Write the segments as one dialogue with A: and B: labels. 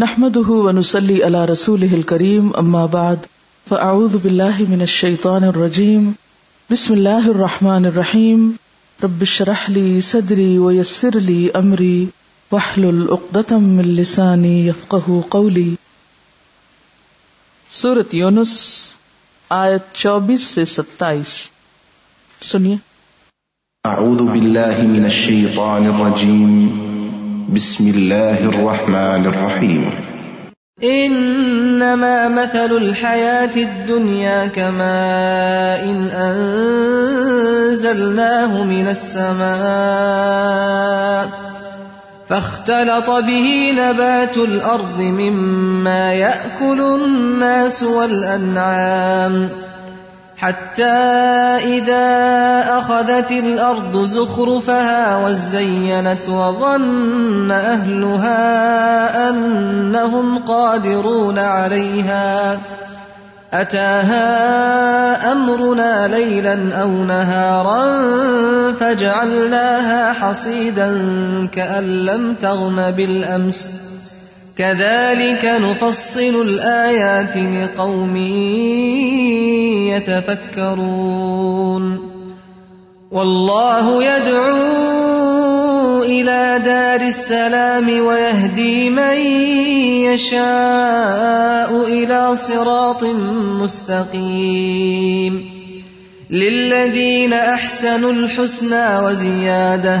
A: نحمده ونسلي على رسوله الكريم، أما بعد، فأعوذ بالله من الشيطان الرجيم. بسم الله الرحمن الرحيم. رب اشرح لي صدري ويسر لي أمري، واحلل عقدة من لساني يفقه قولي. سورة یونس، آیت چوبیس سے ستائیس. سنیے.
B: أعوذ بالله من الشيطان الرجيم. بسم الله الرحمن الرحيم
C: إنما مثل الحياة الدنيا كماء إن أنزلناه من السماء فاختلط به نبات الأرض مما يأكل الناس والأنعام حتى إذا أخذت الأرض زخرفها وزينت وظن أهلها أنهم قادرون عليها. أتاها أمرنا ليلا أو نهارا فجعلناها حصيدا كأن لم تغن بالأمس. كذلك نفصل الآيات لقوم يتفكرون. والله يدعو إلى دار السلام ويهدي من يشاء إلى صراط مستقيم. للذين أحسنوا الحسنى وزيادة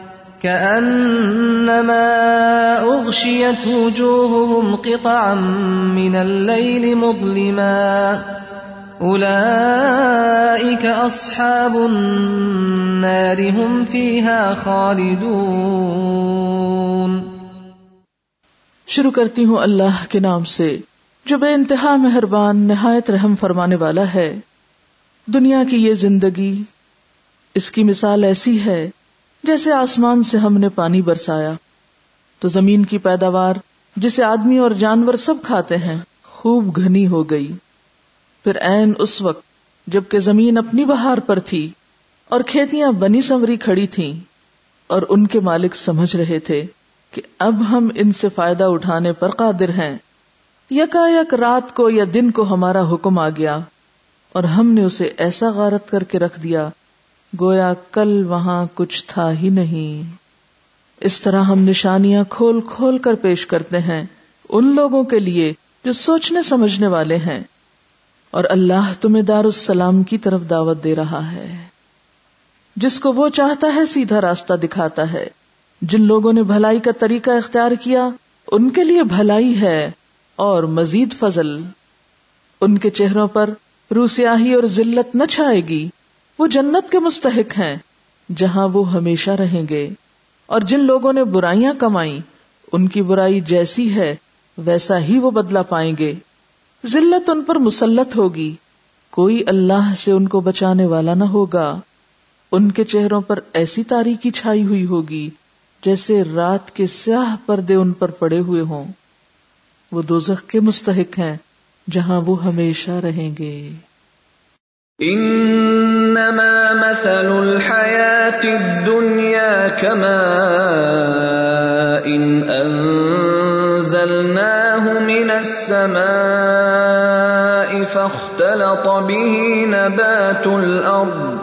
C: كأنما أغشيت وجوههم قطعا من الليل مظلما. أولئك أصحاب النار هم فيها خالدون.
A: شروع کرتی ہوں اللہ کے نام سے، جو بے انتہا مہربان، نہایت رحم فرمانے والا ہے۔ دنیا کی یہ زندگی اس کی مثال ایسی ہے جیسے آسمان سے ہم نے پانی برسایا، تو زمین کی پیداوار جسے آدمی اور جانور سب کھاتے ہیں خوب گھنی ہو گئی۔ پھر این اس وقت جبکہ زمین اپنی بہار پر تھی اور کھیتیاں بنی سنوری کھڑی تھیں اور ان کے مالک سمجھ رہے تھے کہ اب ہم ان سے فائدہ اٹھانے پر قادر ہیں۔ یکا یک رات کو یا دن کو ہمارا حکم آ گیا اور ہم نے اسے ایسا غارت کر کے رکھ دیا گویا کل وہاں کچھ تھا ہی نہیں۔ اس طرح ہم نشانیاں کھول کھول کر پیش کرتے ہیں ان لوگوں کے لیے جو سوچنے سمجھنے والے ہیں۔ اور اللہ تمہیں دار السلام کی طرف دعوت دے رہا ہے۔ جس کو وہ چاہتا ہے سیدھا راستہ دکھاتا ہے۔ جن لوگوں نے بھلائی کا طریقہ اختیار کیا، ان کے لیے بھلائی ہے اور مزید فضل۔ ان کے چہروں پر روسیاہی اور ذلت نہ چھائے گی۔ وہ جنت کے مستحق ہیں، جہاں وہ ہمیشہ رہیں گے۔ اور جن لوگوں نے برائیاں کمائی ان کی برائی جیسی ہے، ویسا ہی وہ بدلا پائیں گے۔ ذلت ان پر مسلط ہوگی۔ کوئی اللہ سے ان کو بچانے والا نہ ہوگا۔ ان کے چہروں پر ایسی تاریخی چھائی ہوئی ہوگی، جیسے رات کے سیاہ پردے ان پر پڑے ہوئے ہوں۔ وہ دوزخ کے مستحق ہیں، جہاں وہ ہمیشہ رہیں گے۔
D: انما مثل الحياه الدنيا كما ان انزلناه من السماء فاختلط به نبات الارض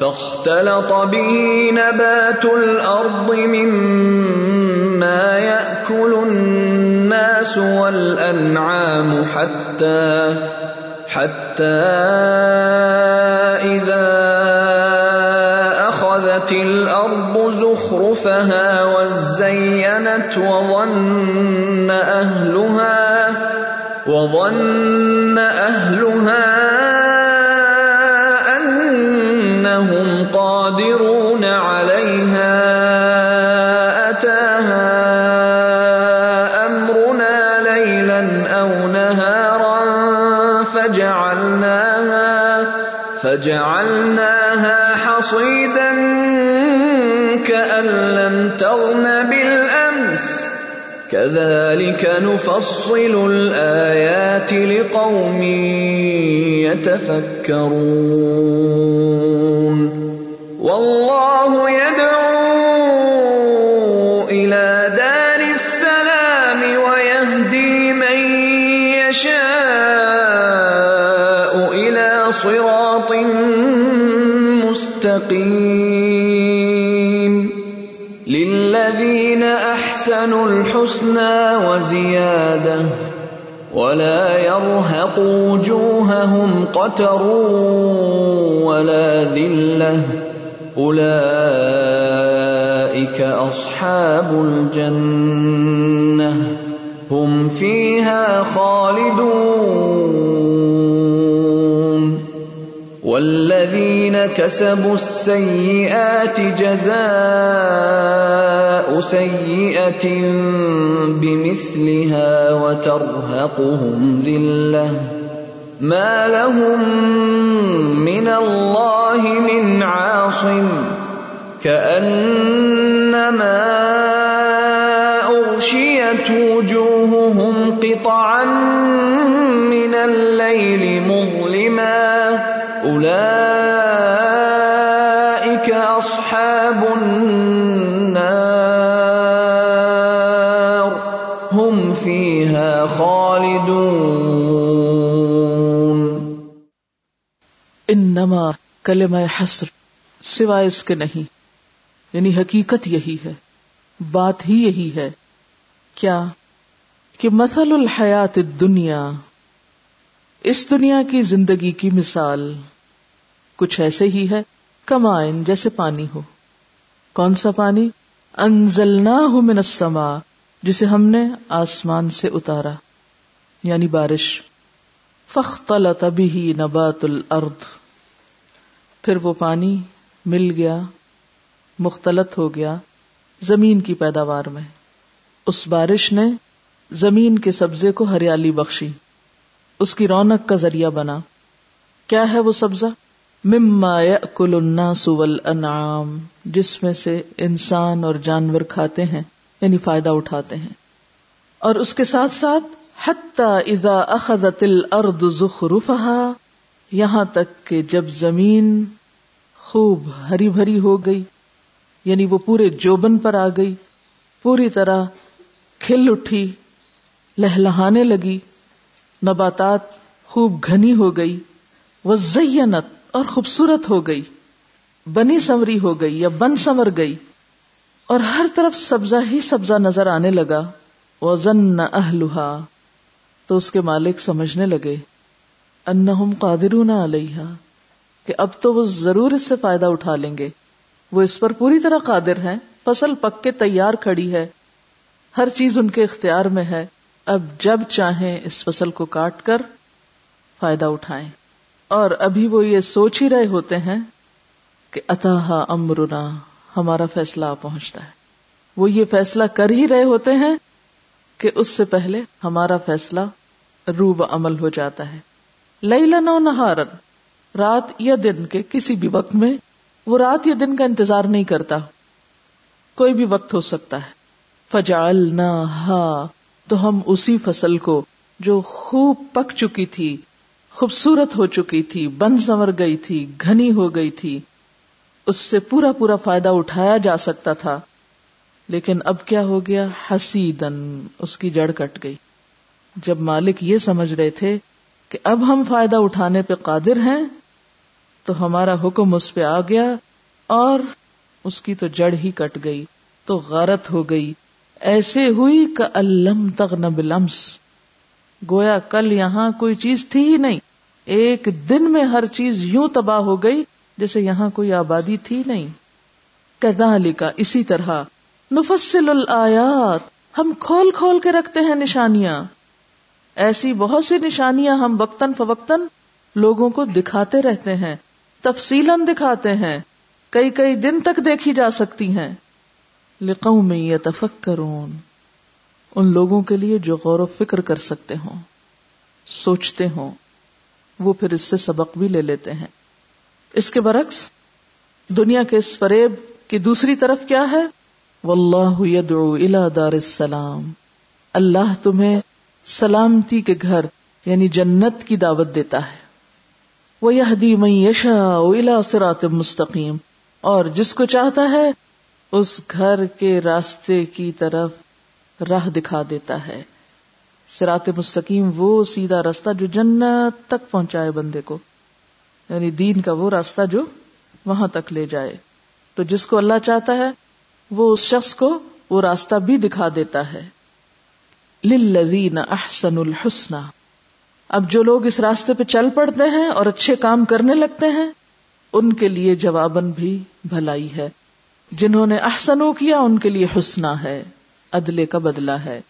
D: فاختلط به نبات الارض مما ياكل الناس والانعام حتى حتى اذا اخذت الارض زخرفها وزينت وظن اهلها وظن اهلها فجعلناها حصيدا كأن لم تغن بالأمس. كذلك نفصل الآيات لقوم يتفكرون. والله مستقيم للذين أحسنوا الحسنى وزيادة ولا يرهق وجوههم قتر ولا ذلة. أولئك أصحاب الجنة. هم فيها خالدون. كسبوا السيئات جزاء سيئة بمثلها وترهقهم ذلة. ما لهم من الله من عاصم. كأنما أغشيت وجوههم قطعا من الليل مظلما. أولئك
A: انما کلمہ حسر سوائے اس کے نہیں۔ یعنی حقیقت یہی ہے، بات ہی یہی ہے۔ کیا؟ کہ مثل الحیات دنیا اس دنیا کی زندگی کی مثال کچھ ایسے ہی ہے، کمائن جیسے پانی ہو۔ کون سا پانی؟ انزلناہ من السماء، جسے ہم نے آسمان سے اتارا یعنی بارش۔ فختلط به نبات الارض۔ پھر وہ پانی مل گیا، مختلط ہو گیا زمین کی پیداوار میں۔ اس بارش نے زمین کے سبزے کو ہریالی بخشی۔ اس کی رونق کا ذریعہ بنا۔ کیا ہے وہ سبزہ؟ مما یأکل الناس والانعام، جس میں سے انسان اور جانور کھاتے ہیں یعنی فائدہ اٹھاتے ہیں۔ اور اس کے ساتھ ساتھ حتی اذا اخذت الارض زخرفها یہاں تک کہ جب زمین خوب ہری بھری ہو گئی یعنی وہ پورے جوبن پر آ گئی، پوری طرح کھل اٹھی، لہلہانے لگی، نباتات خوب گھنی ہو گئی، وہ زینت اور خوبصورت ہو گئی، بنی سمری ہو گئی یا بن سمر گئی، اور ہر طرف سبزہ ہی سبزہ نظر آنے لگا۔ وہ زن اہلہا تو اس کے مالک سمجھنے لگے۔ انہم قادرون علیہا، کہ اب تو وہ ضرور اس سے فائدہ اٹھا لیں گے۔ وہ اس پر پوری طرح قادر ہیں، فصل پک کے تیار کھڑی ہے۔ ہر چیز ان کے اختیار میں ہے۔ اب جب چاہیں اس فصل کو کاٹ کر فائدہ اٹھائیں۔ اور ابھی وہ یہ سوچ ہی رہے ہوتے ہیں کہ اتاحا امرنا، ہمارا فیصلہ آ پہنچتا ہے۔ وہ یہ فیصلہ کر ہی رہے ہوتے ہیں کہ اس سے پہلے ہمارا فیصلہ روب عمل ہو جاتا ہے۔ لیلن و نہارن، رات یا دن کے کسی بھی وقت میں، وہ رات یا دن کا انتظار نہیں کرتا۔ کوئی بھی وقت ہو سکتا ہے۔ فجال نہ تو ہم اسی فصل کو جو خوب پک چکی تھی، خوبصورت ہو چکی تھی، بند سمر گئی تھی، گھنی ہو گئی تھی، اس سے پورا پورا فائدہ اٹھایا جا سکتا تھا۔ لیکن اب کیا ہو گیا؟ حسیدن اس کی جڑ کٹ گئی۔ جب مالک یہ سمجھ رہے تھے کہ اب ہم فائدہ اٹھانے پہ قادر ہیں، تو ہمارا حکم اس پہ آ گیا اور اس کی تو جڑ ہی کٹ گئی، تو غارت ہو گئی۔ ایسے ہوئی کہ الم تغن بلمس گویا کل یہاں کوئی چیز تھی ہی نہیں۔ ایک دن میں ہر چیز یوں تباہ ہو گئی جیسے یہاں کوئی آبادی تھی نہیں۔ کدالی اسی طرح نفصل الآیات۔ ہم کھول کھول کے رکھتے ہیں نشانیاں۔ ایسی بہت سی نشانیاں ہم وقتاً فوقتاً لوگوں کو دکھاتے رہتے ہیں تفصیل دکھاتے ہیں، کئی کئی دن تک دیکھی جا سکتی ہیں۔ لقوم میں یہ ان لوگوں کے لیے جو غور و فکر کر سکتے ہوں، سوچتے ہوں، وہ پھر اس سے سبق بھی لے لیتے ہیں۔ اس کے برعکس، دنیا کے اس فریب کی دوسری طرف کیا ہے؟ واللہ یدعو الى دار السلام، اللہ تمہیں سلامتی کے گھر یعنی جنت کی دعوت دیتا ہے۔ وہ یہ من یشا صراط مستقیم اور جس کو چاہتا ہے، اس گھر کے راستے کی طرف راہ دکھا دیتا ہے۔ سرات مستقیم، وہ سیدھا راستہ جو جنت تک پہنچائے بندے کو۔ یعنی دین کا وہ راستہ جو وہاں تک لے جائے۔ تو جس کو اللہ چاہتا ہے، وہ اس شخص کو وہ راستہ بھی دکھا دیتا ہے۔ للذین احسن الحسن اب جو لوگ اس راستے پہ چل پڑتے ہیں اور اچھے کام کرنے لگتے ہیں، ان کے لیے جواباً بھی بھلائی ہے۔ جنہوں نے احسنو کیا، ان کے لیے حسنا ہے، عدلے کا بدلہ ہے۔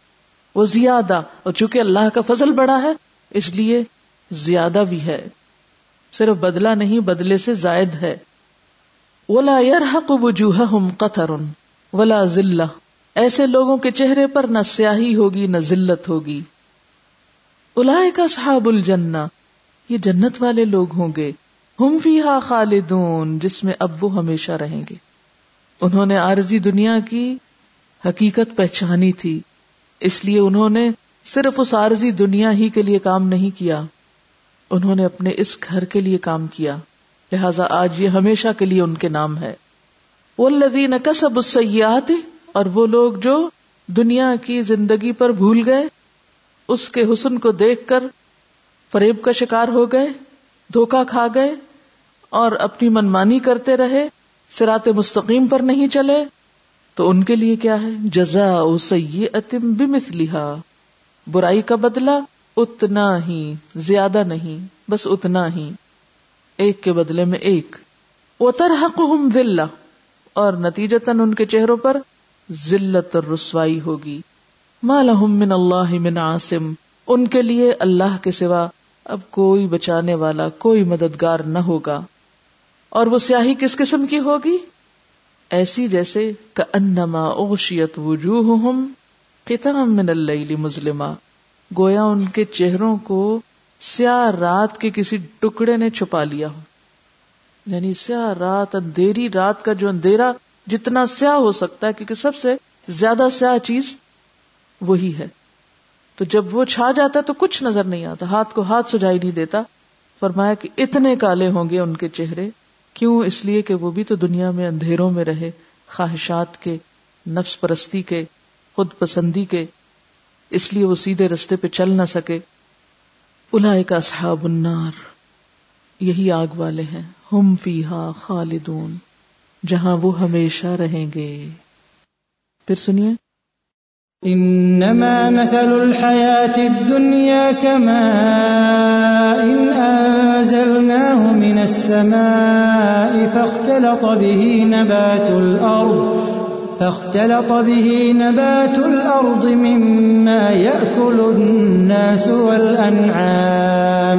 A: وہ زیادہ، اور چونکہ اللہ کا فضل بڑا ہے، اس لیے زیادہ بھی ہے۔ صرف بدلہ نہیں، بدلے سے زائد ہے۔ ولا يرحق وجوههم قطر ولا ذلہ ایسے لوگوں کے چہرے پر نہ سیاہی ہوگی، نہ ذلت ہوگی۔ الائے کا صحاب الجنہ، یہ جنت والے لوگ ہوں گے۔ ہم فیہا خالدون، جس میں اب وہ ہمیشہ رہیں گے۔ انہوں نے عارضی دنیا کی حقیقت پہچانی تھی۔ اس لیے انہوں نے صرف اس عارضی دنیا ہی کے لیے کام نہیں کیا۔ انہوں نے اپنے اس گھر کے لیے کام کیا۔ لہذا آج یہ ہمیشہ کے لیے ان کے نام ہے۔ والذین کسب السیئات اور وہ لوگ جو دنیا کی زندگی پر بھول گئے، اس کے حسن کو دیکھ کر فریب کا شکار ہو گئے دھوکا کھا گئے اور اپنی منمانی کرتے رہے سرات مستقیم پر نہیں چلے۔ تو ان کے لیے کیا ہے؟ جزا اتم بمثلہا۔ برائی کا بدلہ اتنا ہی، زیادہ نہیں، بس اتنا ہی۔ ایک کے بدلے میں ایک۔ وہ ترحق ہم اور نتیجتاً ان کے چہروں پر ذلت اور رسوائی ہوگی مالہم من اللہ من عاصم۔ ان کے لیے اللہ کے سوا اب کوئی بچانے والا کوئی مددگار نہ ہوگا۔ اور وہ سیاہی کس قسم کی ہوگی؟ ایسی جیسے انما اغشیت وجوہہم قطعم من اللیل مظلمہ۔ گویا ان کے چہروں کو سیاہ رات کے کسی ٹکڑے نے چھپا لیا ہو۔ یعنی سیاہ رات، اندھیری رات کا جو اندھیرا جتنا سیاہ ہو سکتا ہے، کیونکہ سب سے زیادہ سیاہ چیز وہی ہے۔ تو جب وہ چھا جاتا ہے تو کچھ نظر نہیں آتا، ہاتھ کو ہاتھ سجائی نہیں دیتا۔ فرمایا کہ اتنے کالے ہوں گے ان کے چہرے، کیوں؟ اس لیے کہ وہ بھی تو دنیا میں اندھیروں میں رہے، خواہشات کے، نفس پرستی کے، خود پسندی کے۔ اس لیے وہ سیدھے رستے پہ چل نہ سکے۔ الا کا اصحاب النار، یہی آگ والے ہیں۔ ہم فیہا خالدون۔ جہاں وہ ہمیشہ رہیں گے۔ پھر سنیے۔
E: انما مثل الحياة الدنيا كما ان انزلناه من السماء فاختلط به نبات الارض، فاختلط به نبات الارض مما يأكل الناس والانعام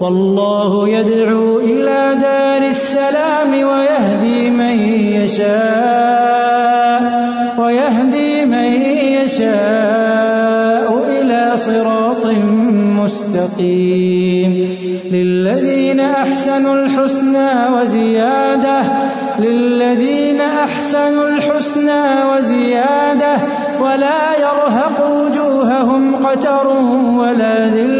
E: والله يدعو إلى دار السلام ويهدي من يشاء، ويهدي من يشاء إلى صراط مستقيم. للذين أحسنوا الحسنى وزيادة، للذين أحسنوا الحسنى وزيادة، ولا يرهق وجوههم قتر ولا ذلة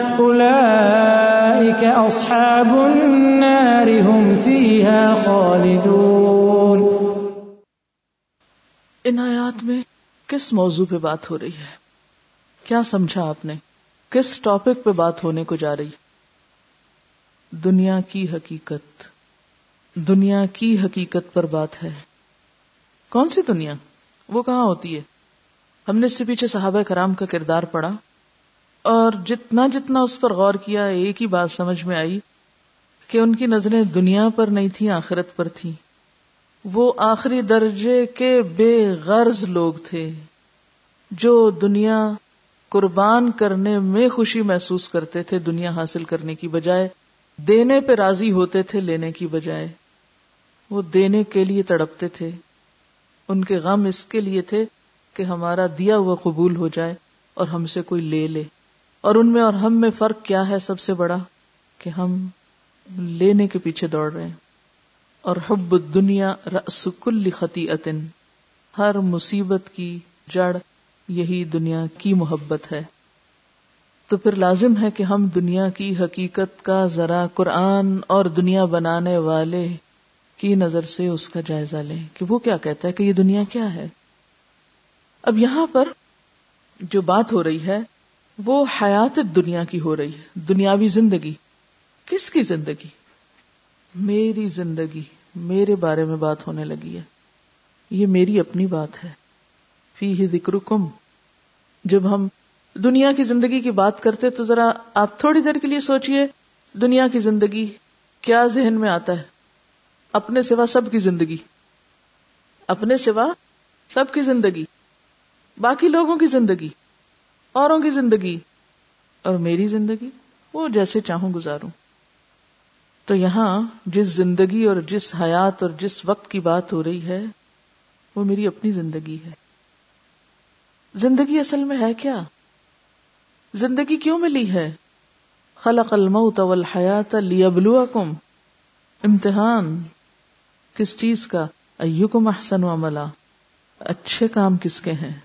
E: أولئك أصحاب النار هم فيها خالدون
A: ان آیات میں کس موضوع پہ بات ہو رہی ہے؟ کیا سمجھا آپ نے؟ کس ٹاپک پہ بات ہونے کو جا رہی؟ دنیا کی حقیقت، دنیا کی حقیقت پر بات ہے۔ کون سی دنیا؟ وہ کہاں ہوتی ہے؟ ہم نے اس سے پیچھے صحابہ کرام کا کردار پڑا اور جتنا جتنا اس پر غور کیا، ایک ہی بات سمجھ میں آئی کہ ان کی نظریں دنیا پر نہیں تھیں، آخرت پر تھیں۔ وہ آخری درجے کے بے غرض لوگ تھے جو دنیا قربان کرنے میں خوشی محسوس کرتے تھے، دنیا حاصل کرنے کی بجائے، دینے پہ راضی ہوتے تھے لینے کی بجائے۔ وہ دینے کے لیے تڑپتے تھے۔ ان کے غم اس کے لیے تھے کہ ہمارا دیا ہوا قبول ہو جائے اور ہم سے کوئی لے لے۔ اور ان میں اور ہم میں فرق کیا ہے سب سے بڑا؟ کہ ہم لینے کے پیچھے دوڑ رہے ہیں۔ اور حب دنیا رس کل خطی ہر مصیبت کی جڑ یہی دنیا کی محبت ہے۔ تو پھر لازم ہے کہ ہم دنیا کی حقیقت کا ذرا قرآن اور دنیا بنانے والے کی نظر سے اس کا جائزہ لیں۔ کہ وہ کیا کہتا ہے کہ یہ دنیا کیا ہے؟ اب یہاں پر جو بات ہو رہی ہے وہ حیات دنیا کی ہو رہی ہے، دنیاوی زندگی۔ کس کی زندگی؟ میری زندگی، میرے بارے میں بات ہونے لگی ہے۔ یہ میری اپنی بات ہے۔ فی ہی ذکر کم جب ہم دنیا کی زندگی کی بات کرتے تو ذرا آپ تھوڑی دیر کے لیے سوچئے، دنیا کی زندگی کیا ذہن میں آتا ہے؟ اپنے سوا سب کی زندگی۔ اپنے سوا سب کی زندگی۔ باقی لوگوں کی زندگی۔ اوروں کی زندگی اور میری زندگی، وہ جیسے چاہوں گزاروں۔ تو یہاں جس زندگی اور جس حیات اور جس وقت کی بات ہو رہی ہے، وہ میری اپنی زندگی ہے۔ زندگی اصل میں ہے کیا؟ زندگی کیوں ملی ہے؟ خلق الموت والحیات لیبلوکم۔ امتحان۔ کس چیز کا؟ ایکم احسن عملا۔ اچھے کام کس کے ہیں؟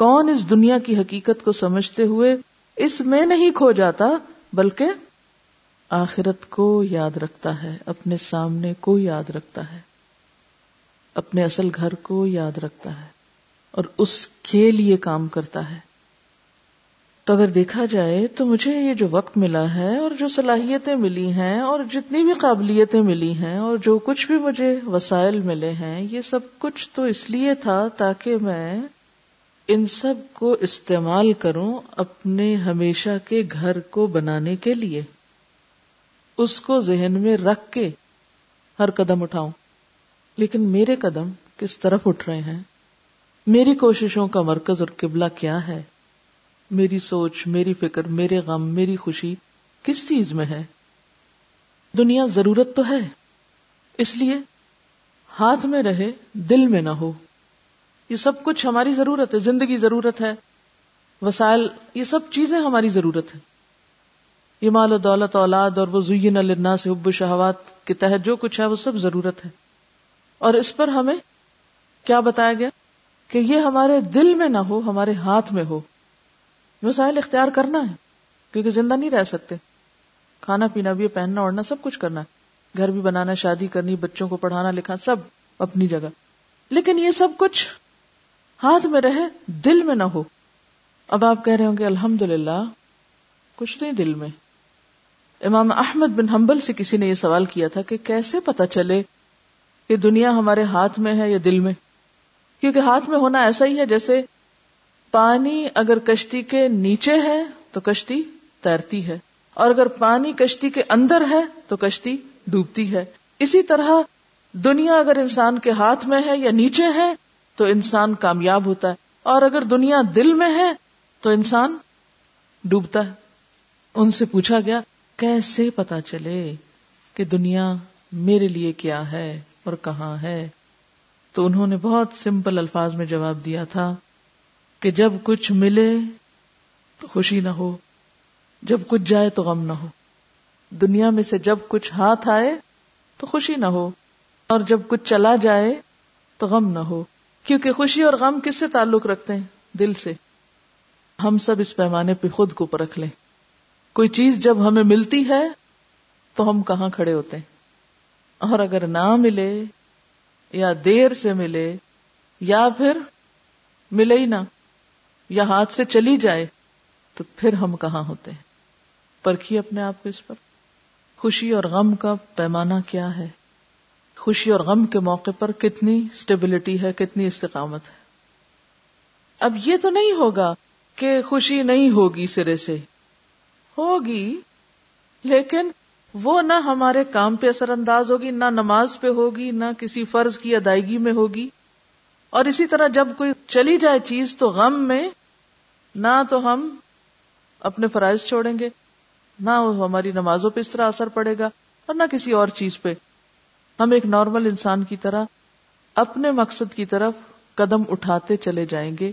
A: کون اس دنیا کی حقیقت کو سمجھتے ہوئے اس میں نہیں کھو جاتا بلکہ آخرت کو یاد رکھتا ہے، اپنے سامنے کو یاد رکھتا ہے، اپنے اصل گھر کو یاد رکھتا ہے اور اس کے لیے کام کرتا ہے۔ تو اگر دیکھا جائے تو مجھے یہ جو وقت ملا ہے اور جو صلاحیتیں ملی ہیں اور جتنی بھی قابلیتیں ملی ہیں اور جو کچھ بھی مجھے وسائل ملے ہیں، یہ سب کچھ تو اس لیے تھا تاکہ میں ان سب کو استعمال کروں اپنے ہمیشہ کے گھر کو بنانے کے لیے۔ اس کو ذہن میں رکھ کے ہر قدم اٹھاؤں۔ لیکن میرے قدم کس طرف اٹھ رہے ہیں؟ میری کوششوں کا مرکز اور قبلہ کیا ہے؟ میری سوچ، میری فکر، میرے غم، میری خوشی کس چیز میں ہے؟ دنیا ضرورت تو ہے، اس لیے ہاتھ میں رہے، دل میں نہ ہو۔ یہ سب کچھ ہماری ضرورت ہے، زندگی ضرورت ہے، وسائل، یہ سب چیزیں ہماری ضرورت ہے یہ مال و دولت، اولاد اور وہ زین النا سے حب شہوات کے تحت جو کچھ ہے، وہ سب ضرورت ہے۔ اور اس پر ہمیں کیا بتایا گیا؟ کہ یہ ہمارے دل میں نہ ہو، ہمارے ہاتھ میں ہو۔ وسائل اختیار کرنا ہے، کیونکہ زندہ نہیں رہ سکتے۔ کھانا پینا بھی، پہننا، اوڑھنا، سب کچھ کرنا ہے۔ گھر بھی بنانا، شادی کرنی، بچوں کو پڑھانا لکھا سب اپنی جگہ۔ لیکن یہ سب کچھ ہاتھ میں رہے، دل میں نہ ہو۔ اب آپ کہہ رہے ہوں گے الحمد للہ کچھ نہیں دل میں۔ امام احمد بن حنبل سے کسی نے یہ سوال کیا تھا کہ کیسے پتا چلے کہ دنیا ہمارے ہاتھ میں ہے یا دل میں؟ کیونکہ ہاتھ میں ہونا ایسا ہی ہے جیسے پانی اگر کشتی کے نیچے ہے تو کشتی تیرتی ہے، اور اگر پانی کشتی کے اندر ہے تو کشتی ڈوبتی ہے۔ اسی طرح دنیا اگر انسان کے ہاتھ میں ہے یا نیچے ہے تو انسان کامیاب ہوتا ہے۔ اور اگر دنیا دل میں ہے، تو انسان ڈوبتا ہے۔ ان سے پوچھا گیا، کیسے پتا چلے کہ دنیا میرے لیے کیا ہے اور کہاں ہے؟ تو انہوں نے بہت سمپل الفاظ میں جواب دیا تھا کہ جب کچھ ملے تو خوشی نہ ہو، جب کچھ جائے تو غم نہ ہو۔ دنیا میں سے جب کچھ ہاتھ آئے تو خوشی نہ ہو، اور جب کچھ چلا جائے تو غم نہ ہو۔ کیونکہ خوشی اور غم کس سے تعلق رکھتے ہیں؟ دل سے۔ ہم سب اس پیمانے پہ خود کو پرکھ لیں۔ کوئی چیز جب ہمیں ملتی ہے، تو ہم کہاں کھڑے ہوتے ہیں؟ اور اگر نہ ملے، یا دیر سے ملے، یا پھر ملے ہی نہ، یا ہاتھ سے چلی جائے، تو پھر ہم کہاں ہوتے ہیں؟ پرکھیے اپنے آپ کو اس پر۔ خوشی اور غم کا پیمانہ کیا ہے؟ خوشی اور غم کے موقع پر کتنی اسٹیبلٹی ہے، کتنی استقامت ہے۔ اب یہ تو نہیں ہوگا کہ خوشی نہیں ہوگی سرے سے۔ ہوگی، لیکن وہ نہ ہمارے کام پہ اثر انداز ہوگی، نہ نماز پہ ہوگی، نہ کسی فرض کی ادائیگی میں ہوگی۔ اور اسی طرح جب کوئی چلی جائے چیز تو غم میں نہ تو ہم اپنے فرائض چھوڑیں گے، نہ ہماری نمازوں پہ اس طرح اثر پڑے گا اور نہ کسی اور چیز پہ۔ ہم ایک نارمل انسان کی طرح اپنے مقصد کی طرف قدم اٹھاتے چلے جائیں گے۔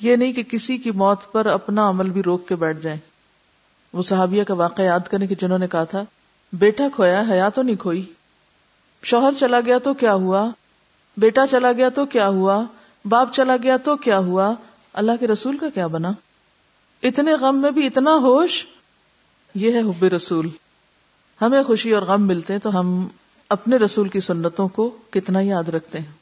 A: یہ نہیں کہ کسی کی موت پر اپنا عمل بھی روک کے بیٹھ جائیں۔ وہ صحابیہ کا واقعہ یاد کرنے کی جنہوں نے کہا تھا، بیٹا کھویا، حیا تو نہیں کھوئی۔ شوہر چلا گیا تو کیا ہوا؟ بیٹا چلا گیا تو کیا ہوا؟ باپ چلا گیا تو کیا ہوا؟ اللہ کے رسول کا کیا بنا؟ اتنے غم میں بھی اتنا ہوش؟ یہ ہے حب رسول۔ ہمیں خوشی اور غم ملتے تو ہم اپنے رسول کی سنتوں کو کتنا یاد رکھتے ہیں۔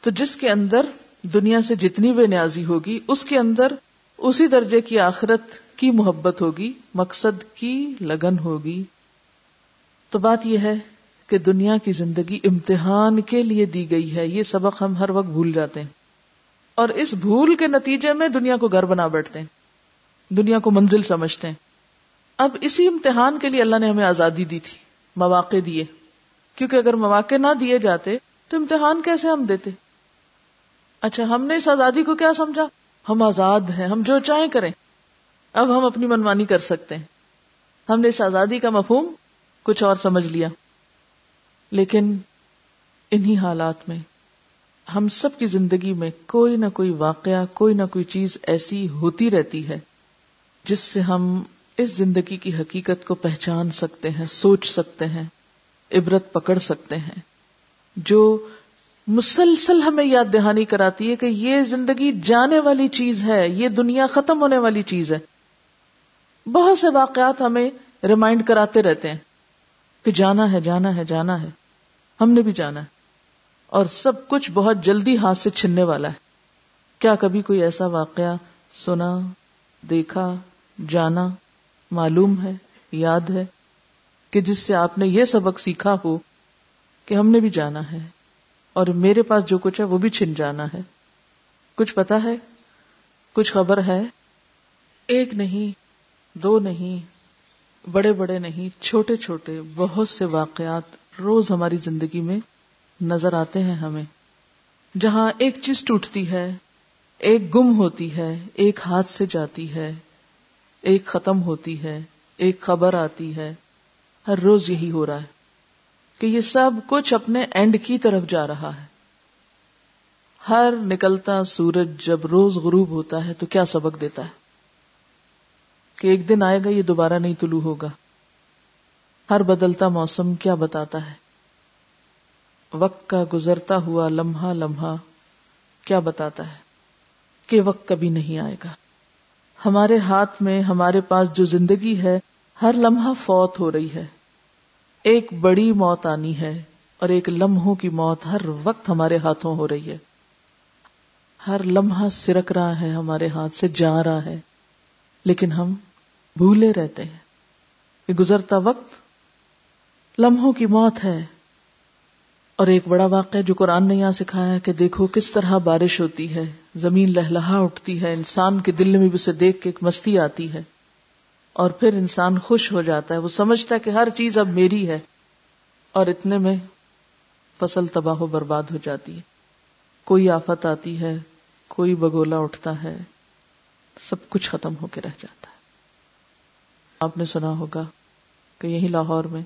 A: تو جس کے اندر دنیا سے جتنی بے نیازی ہوگی، اس کے اندر اسی درجے کی آخرت کی محبت ہوگی، مقصد کی لگن ہوگی۔ تو بات یہ ہے کہ دنیا کی زندگی امتحان کے لیے دی گئی ہے، یہ سبق ہم ہر وقت بھول جاتے ہیں۔ اور اس بھول کے نتیجے میں دنیا کو گھر بنا بیٹھتے ہیں، دنیا کو منزل سمجھتے ہیں۔ اب اسی امتحان کے لیے اللہ نے ہمیں آزادی دی تھی، مواقع دیے۔ کیونکہ اگر مواقع نہ دیے جاتے تو امتحان کیسے ہم دیتے؟ اچھا ہم نے اس آزادی کو کیا سمجھا؟ ہم آزاد ہیں، ہم جو چاہیں کریں۔ اب ہم اپنی منمانی کر سکتے ہیں۔ ہم نے اس آزادی کا مفہوم کچھ اور سمجھ لیا۔ لیکن انہی حالات میں ہم سب کی زندگی میں کوئی نہ کوئی واقعہ، کوئی نہ کوئی چیز ایسی ہوتی رہتی ہے جس سے ہم اس زندگی کی حقیقت کو پہچان سکتے ہیں، سوچ سکتے ہیں۔ عبرت پکڑ سکتے ہیں۔ جو مسلسل ہمیں یاد دہانی کراتی ہے کہ یہ زندگی جانے والی چیز ہے، یہ دنیا ختم ہونے والی چیز ہے۔ بہت سے واقعات ہمیں ریمائنڈ کراتے رہتے ہیں کہ جانا ہے جانا ہے جانا ہے۔ ہم نے بھی جانا ہے۔ اور سب کچھ بہت جلدی ہاتھ سے چھننے والا ہے۔ کیا کبھی کوئی ایسا واقعہ سنا، دیکھا، جانا، معلوم ہے، یاد ہے؟ کہ جس سے آپ نے یہ سبق سیکھا ہو کہ ہم نے بھی جانا ہے اور میرے پاس جو کچھ ہے وہ بھی چھن جانا ہے۔ کچھ پتا ہے؟ کچھ خبر ہے؟ ایک نہیں، دو نہیں، بڑے بڑے نہیں، چھوٹے چھوٹے، بہت سے واقعات روز ہماری زندگی میں نظر آتے ہیں ہمیں۔ جہاں ایک چیز ٹوٹتی ہے، ایک گم ہوتی ہے، ایک ہاتھ سے جاتی ہے، ایک ختم ہوتی ہے، ایک خبر آتی ہے۔ ہر روز یہی ہو رہا ہے کہ یہ سب کچھ اپنے اینڈ کی طرف جا رہا ہے۔ ہر نکلتا سورج جب روز غروب ہوتا ہے تو کیا سبق دیتا ہے؟ کہ ایک دن آئے گا یہ دوبارہ نہیں طلوع ہوگا۔ ہر بدلتا موسم کیا بتاتا ہے؟ وقت کا گزرتا ہوا لمحہ لمحہ کیا بتاتا ہے کہ وقت کبھی نہیں آئے گا۔ ہمارے ہاتھ میں ہمارے پاس جو زندگی ہے ہر لمحہ فوت ہو رہی ہے۔ ایک بڑی موت آنی ہے اور ایک لمحوں کی موت ہر وقت ہمارے ہاتھوں ہو رہی ہے۔ ہر لمحہ سرک رہا ہے، ہمارے ہاتھ سے جا رہا ہے۔ لیکن ہم بھولے رہتے ہیں کہ گزرتا وقت لمحوں کی موت ہے۔ اور ایک بڑا واقعہ جو قرآن نے یہاں سکھایا کہ دیکھو کس طرح بارش ہوتی ہے، زمین لہلہا اٹھتی ہے، انسان کے دل میں بھی اسے دیکھ کے ایک مستی آتی ہے۔ اور پھر انسان خوش ہو جاتا ہے۔ وہ سمجھتا ہے کہ ہر چیز اب میری ہے اور اتنے میں فصل تباہ و برباد ہو جاتی ہے۔ کوئی آفت آتی ہے، کوئی بگولا اٹھتا ہے، سب کچھ ختم ہو کے رہ جاتا ہے۔ آپ نے سنا ہوگا کہ یہی لاہور میں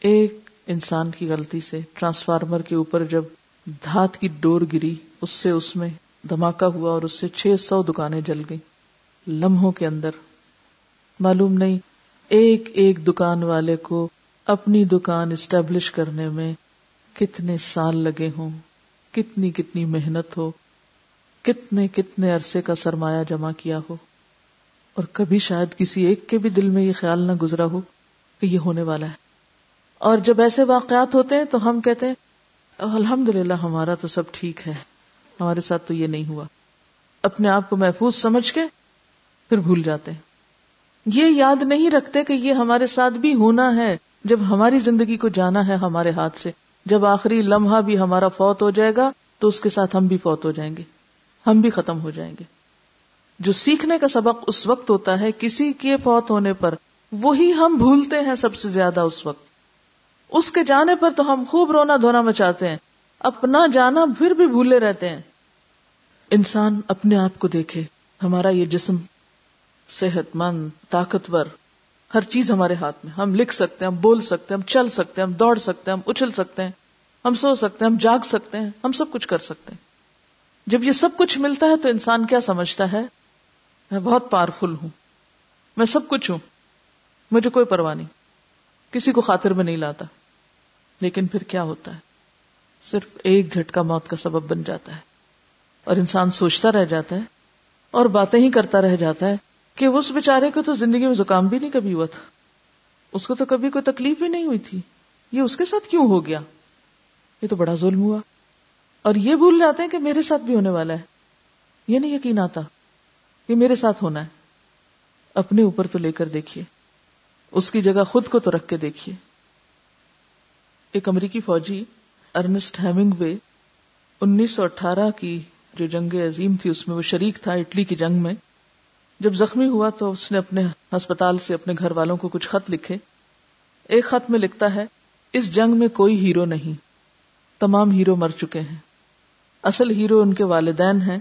A: ایک انسان کی غلطی سے ٹرانسفارمر کے اوپر جب دھات کی ڈور گری، اس سے اس میں دھماکہ ہوا اور اس سے چھ سو دکانیں جل گئی لمحوں کے اندر معلوم نہیں، ایک ایک دکان والے کو اپنی دکان اسٹیبلش کرنے میں کتنے سال لگے ہوں، کتنی کتنی محنت ہو، کتنے کتنے عرصے کا سرمایہ جمع کیا ہو۔ اور کبھی شاید کسی ایک کے بھی دل میں یہ خیال نہ گزرا ہو کہ یہ ہونے والا ہے۔ اور جب ایسے واقعات ہوتے ہیں تو ہم کہتے ہیں الحمد للہ ہمارا تو سب ٹھیک ہے، ہمارے ساتھ تو یہ نہیں ہوا۔ اپنے آپ کو محفوظ سمجھ کے پھر بھول جاتے ہیں۔ یہ یاد نہیں رکھتے کہ یہ ہمارے ساتھ بھی ہونا ہے جب ہماری زندگی کو جانا ہے ہمارے ہاتھ سے۔ جب آخری لمحہ بھی ہمارا فوت ہو جائے گا تو اس کے ساتھ ہم بھی فوت ہو جائیں گے۔ ہم بھی ختم ہو جائیں گے۔ جو سیکھنے کا سبق اس وقت ہوتا ہے کسی کے فوت ہونے پر، وہی ہم بھولتے ہیں سب سے زیادہ اس وقت۔ اس کے جانے پر تو ہم خوب رونا دھونا مچاتے ہیں۔ اپنا جانا پھر بھی بھولے رہتے ہیں۔ انسان اپنے آپ کو دیکھے۔ ہمارا یہ جسم صحت مند طاقتور، ہر چیز ہمارے ہاتھ میں۔ ہم لکھ سکتے ہیں، ہم بول سکتے ہیں، ہم چل سکتے ہیں، ہم دوڑ سکتے ہیں، ہم اچھل سکتے ہیں، ہم سو سکتے ہیں، ہم جاگ سکتے ہیں، ہم سب کچھ کر سکتے ہیں۔ جب یہ سب کچھ ملتا ہے تو انسان کیا سمجھتا ہے؟ میں بہت پاورفل ہوں۔ میں سب کچھ ہوں۔ مجھے کوئی پرواہ نہیں۔ کسی کو خاطر میں نہیں لاتا۔ لیکن پھر کیا ہوتا ہے؟ صرف ایک جھٹکا موت کا سبب بن جاتا ہے۔ اور انسان سوچتا رہ جاتا ہے اور باتیں ہی کرتا رہ جاتا ہے کہ اس بےچارے کو تو زندگی میں زکام بھی نہیں کبھی ہوا تھا۔ اس کو تو کبھی کوئی تکلیف بھی نہیں ہوئی تھی۔ یہ اس کے ساتھ کیوں ہو گیا؟ یہ تو بڑا ظلم ہوا۔ اور یہ بھول جاتے ہیں کہ میرے ساتھ بھی ہونے والا ہے۔ یہ نہیں یقین آتا کہ میرے ساتھ ہونا ہے۔ اپنے اوپر تو لے کر دیکھیے۔ اس کی جگہ خود کو تو رکھ کے دیکھیے۔ ایک امریکی فوجی، ارنسٹ ہیمنگ وے انیس سو اٹھارہ کی جو جنگ عظیم تھی، اس میں وہ شریک تھا اٹلی کی جنگ میں۔ جب زخمی ہوا تو اس نے اپنے ہسپتال سے اپنے گھر والوں کو کچھ خط لکھے۔ ایک خط میں لکھتا ہے، اس جنگ میں کوئی ہیرو نہیں۔ تمام ہیرو مر چکے ہیں۔ اصل ہیرو ان کے والدین ہیں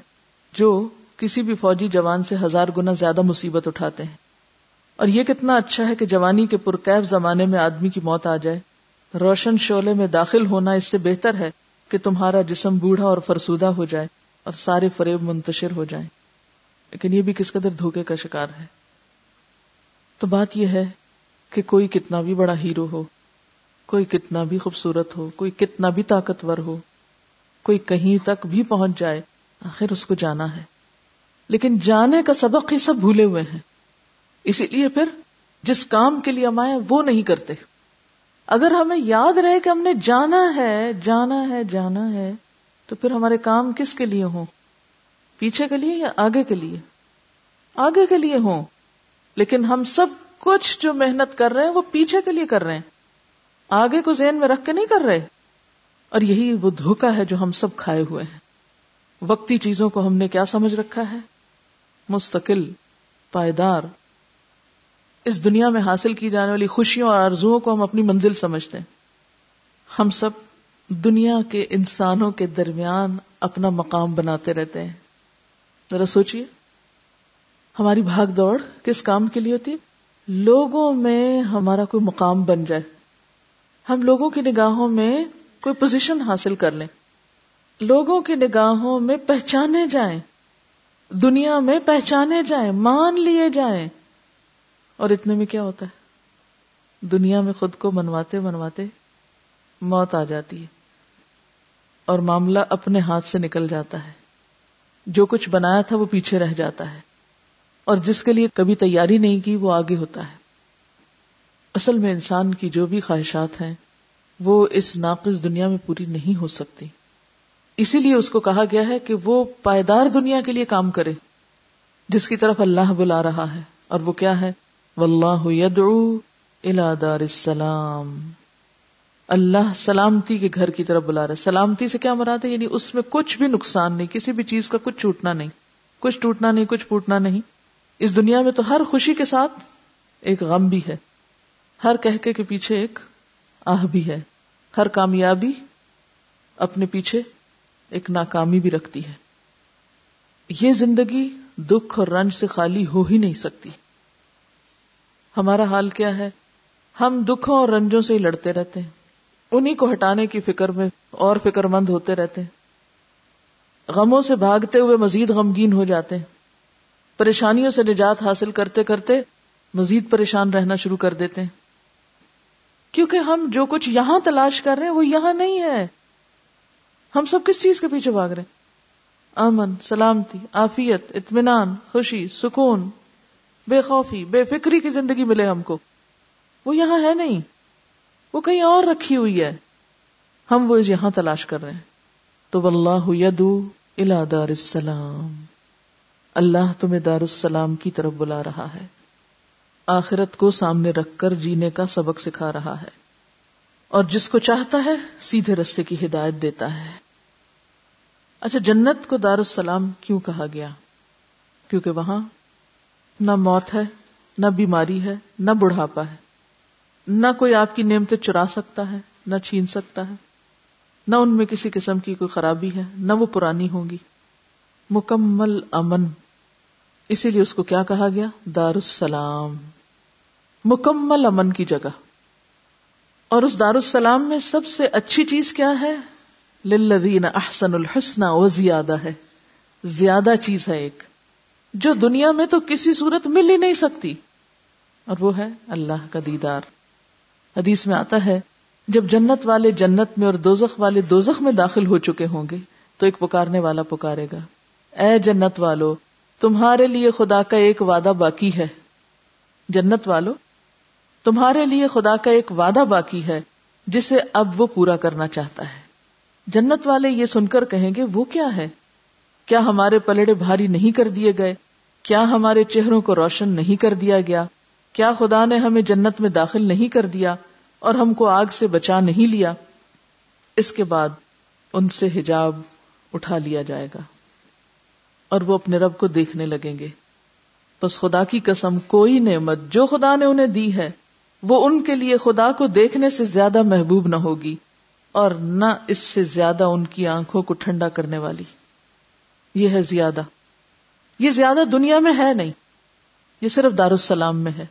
A: جو کسی بھی فوجی جوان سے ہزار گنا زیادہ مصیبت اٹھاتے ہیں۔ اور یہ کتنا اچھا ہے کہ جوانی کے پرکیف زمانے میں آدمی کی موت آ جائے۔ روشن شعلے میں داخل ہونا اس سے بہتر ہے کہ تمہارا جسم بوڑھا اور فرسودہ ہو جائے اور سارے فریب منتشر ہو جائیں۔ لیکن یہ بھی کس قدر دھوکے کا شکار ہے۔ تو بات یہ ہے کہ کوئی کتنا بھی بڑا ہیرو ہو، کوئی کتنا بھی خوبصورت ہو، کوئی کتنا بھی طاقتور ہو، کوئی کہیں تک بھی پہنچ جائے، آخر اس کو جانا ہے۔ لیکن جانے کا سبق ہی سب بھولے ہوئے ہیں۔ اسی لیے پھر جس کام کے لیے ہم آئے وہ نہیں کرتے۔ اگر ہمیں یاد رہے کہ ہم نے جانا ہے جانا ہے جانا ہے، تو پھر ہمارے کام کس کے لیے ہوں؟ پیچھے کے لیے یا آگے کے لیے؟ آگے کے لیے ہوں، لیکن ہم سب کچھ جو محنت کر رہے ہیں وہ پیچھے کے لیے کر رہے ہیں۔ آگے کو ذہن میں رکھ کے نہیں کر رہے۔ اور یہی وہ دھوکا ہے جو ہم سب کھائے ہوئے ہیں۔ وقتی چیزوں کو ہم نے کیا سمجھ رکھا ہے؟ مستقل، پائیدار۔ اس دنیا میں حاصل کی جانے والی خوشیوں اور آرزوؤں کو ہم اپنی منزل سمجھتے ہیں۔ ہم سب دنیا کے انسانوں کے درمیان اپنا مقام بناتے رہتے ہیں۔ ذرا سوچئے۔ ہماری بھاگ دوڑ کس کام کے لیے ہوتی لوگوں میں ہمارا کوئی مقام بن جائے۔ ہم لوگوں کی نگاہوں میں کوئی پوزیشن حاصل کر لیں۔ لوگوں کی نگاہوں میں پہچانے جائیں۔ دنیا میں پہچانے جائیں، مان لیے جائیں۔ اور اتنے میں کیا ہوتا ہے؟ دنیا میں خود کو منواتے منواتے موت آ جاتی ہے۔ اور معاملہ اپنے ہاتھ سے نکل جاتا ہے۔ جو کچھ بنایا تھا وہ پیچھے رہ جاتا ہے اور جس کے لیے کبھی تیاری نہیں کی وہ آگے ہوتا ہے۔ اصل میں انسان کی جو بھی خواہشات ہیں وہ اس ناقص دنیا میں پوری نہیں ہو سکتی۔ اسی لیے اس کو کہا گیا ہے کہ وہ پائیدار دنیا کے لیے کام کرے جس کی طرف اللہ بلا رہا ہے۔ اور وہ کیا ہے؟ واللہ یدعو الى دار السلام۔ اللہ سلامتی کے گھر کی طرف بلا رہا ہے۔ سلامتی سے کیا مراد ہے؟ یعنی اس میں کچھ بھی نقصان نہیں، کسی بھی چیز کا کچھ چھوٹنا نہیں۔ کچھ ٹوٹنا نہیں، کچھ پوٹنا نہیں۔ اس دنیا میں تو ہر خوشی کے ساتھ ایک غم بھی ہے۔ ہر کہکے کے پیچھے ایک آہ بھی ہے۔ ہر کامیابی اپنے پیچھے ایک ناکامی بھی رکھتی ہے۔ یہ زندگی دکھ اور رنج سے خالی ہو ہی نہیں سکتی۔ ہمارا حال کیا ہے؟ ہم دکھوں اور رنجوں سے ہی لڑتے رہتے ہیں۔ انہیں کو ہٹانے کی فکر میں اور فکر مند ہوتے رہتے ہیں۔ غموں سے بھاگتے ہوئے مزید غمگین ہو جاتے ہیں۔ پریشانیوں سے نجات حاصل کرتے کرتے مزید پریشان رہنا شروع کر دیتے ہیں۔ کیونکہ ہم جو کچھ یہاں تلاش کر رہے ہیں وہ یہاں نہیں ہے۔ ہم سب کس چیز کے پیچھے بھاگ رہے ہیں؟ امن، سلامتی آفیت اطمینان، خوشی، سکون، بے خوفی، بے فکری کی زندگی ملے ہم کو۔ وہ یہاں ہے نہیں۔ وہ کہیں اور رکھی ہوئی ہے۔ ہم وہ یہاں تلاش کر رہے ہیں۔ تو واللہ یدو الى دار السلام اللہ تمہیں دار السلام کی طرف بلا رہا ہے۔ آخرت کو سامنے رکھ کر جینے کا سبق سکھا رہا ہے۔ اور جس کو چاہتا ہے سیدھے رستے کی ہدایت دیتا ہے۔ اچھا جنت کو دار السلام کیوں کہا گیا؟ کیونکہ وہاں نہ موت ہے، نہ بیماری ہے، نہ بڑھاپا ہے۔ نہ کوئی آپ کی نعمتیں چرا سکتا ہے، نہ چھین سکتا ہے۔ نہ ان میں کسی قسم کی کوئی خرابی ہے، نہ وہ پرانی ہوگی مکمل امن۔ اسی لیے اس کو کیا کہا گیا؟ دار السلام مکمل امن کی جگہ۔ اور اس دار السلام میں سب سے اچھی چیز کیا ہے؟ للذین احسن الحسن وہ زیادہ ہے۔ زیادہ چیز ہے ایک۔ جو دنیا میں تو کسی صورت مل ہی نہیں سکتی۔ اور وہ ہے اللہ کا دیدار۔ حدیث میں آتا ہے، جب جنت والے جنت میں اور دوزخ والے دوزخ میں داخل ہو چکے ہوں گے، تو ایک پکارنے والا پکارے گا۔ اے جنت والو، تمہارے لیے خدا کا ایک وعدہ باقی ہے۔ جنت والو، تمہارے لیے خدا کا ایک وعدہ باقی ہے، جسے اب وہ پورا کرنا چاہتا ہے۔ جنت والے یہ سن کر کہیں گے، وہ کیا ہے؟ کیا ہمارے پلڑے بھاری نہیں کر دیے گئے؟ کیا ہمارے چہروں کو روشن نہیں کر دیا گیا؟ کیا خدا نے ہمیں جنت میں داخل نہیں کر دیا اور ہم کو آگ سے بچا نہیں لیا؟ اس کے بعد ان سے حجاب اٹھا لیا جائے گا اور وہ اپنے رب کو دیکھنے لگیں گے۔ بس خدا کی قسم، کوئی نعمت جو خدا نے انہیں دی ہے، وہ ان کے لیے خدا کو دیکھنے سے زیادہ محبوب نہ ہوگی اور نہ اس سے زیادہ ان کی آنکھوں کو ٹھنڈا کرنے والی۔ یہ ہے زیادہ۔ یہ زیادہ دنیا میں ہے نہیں، یہ صرف دارالسلام میں ہے۔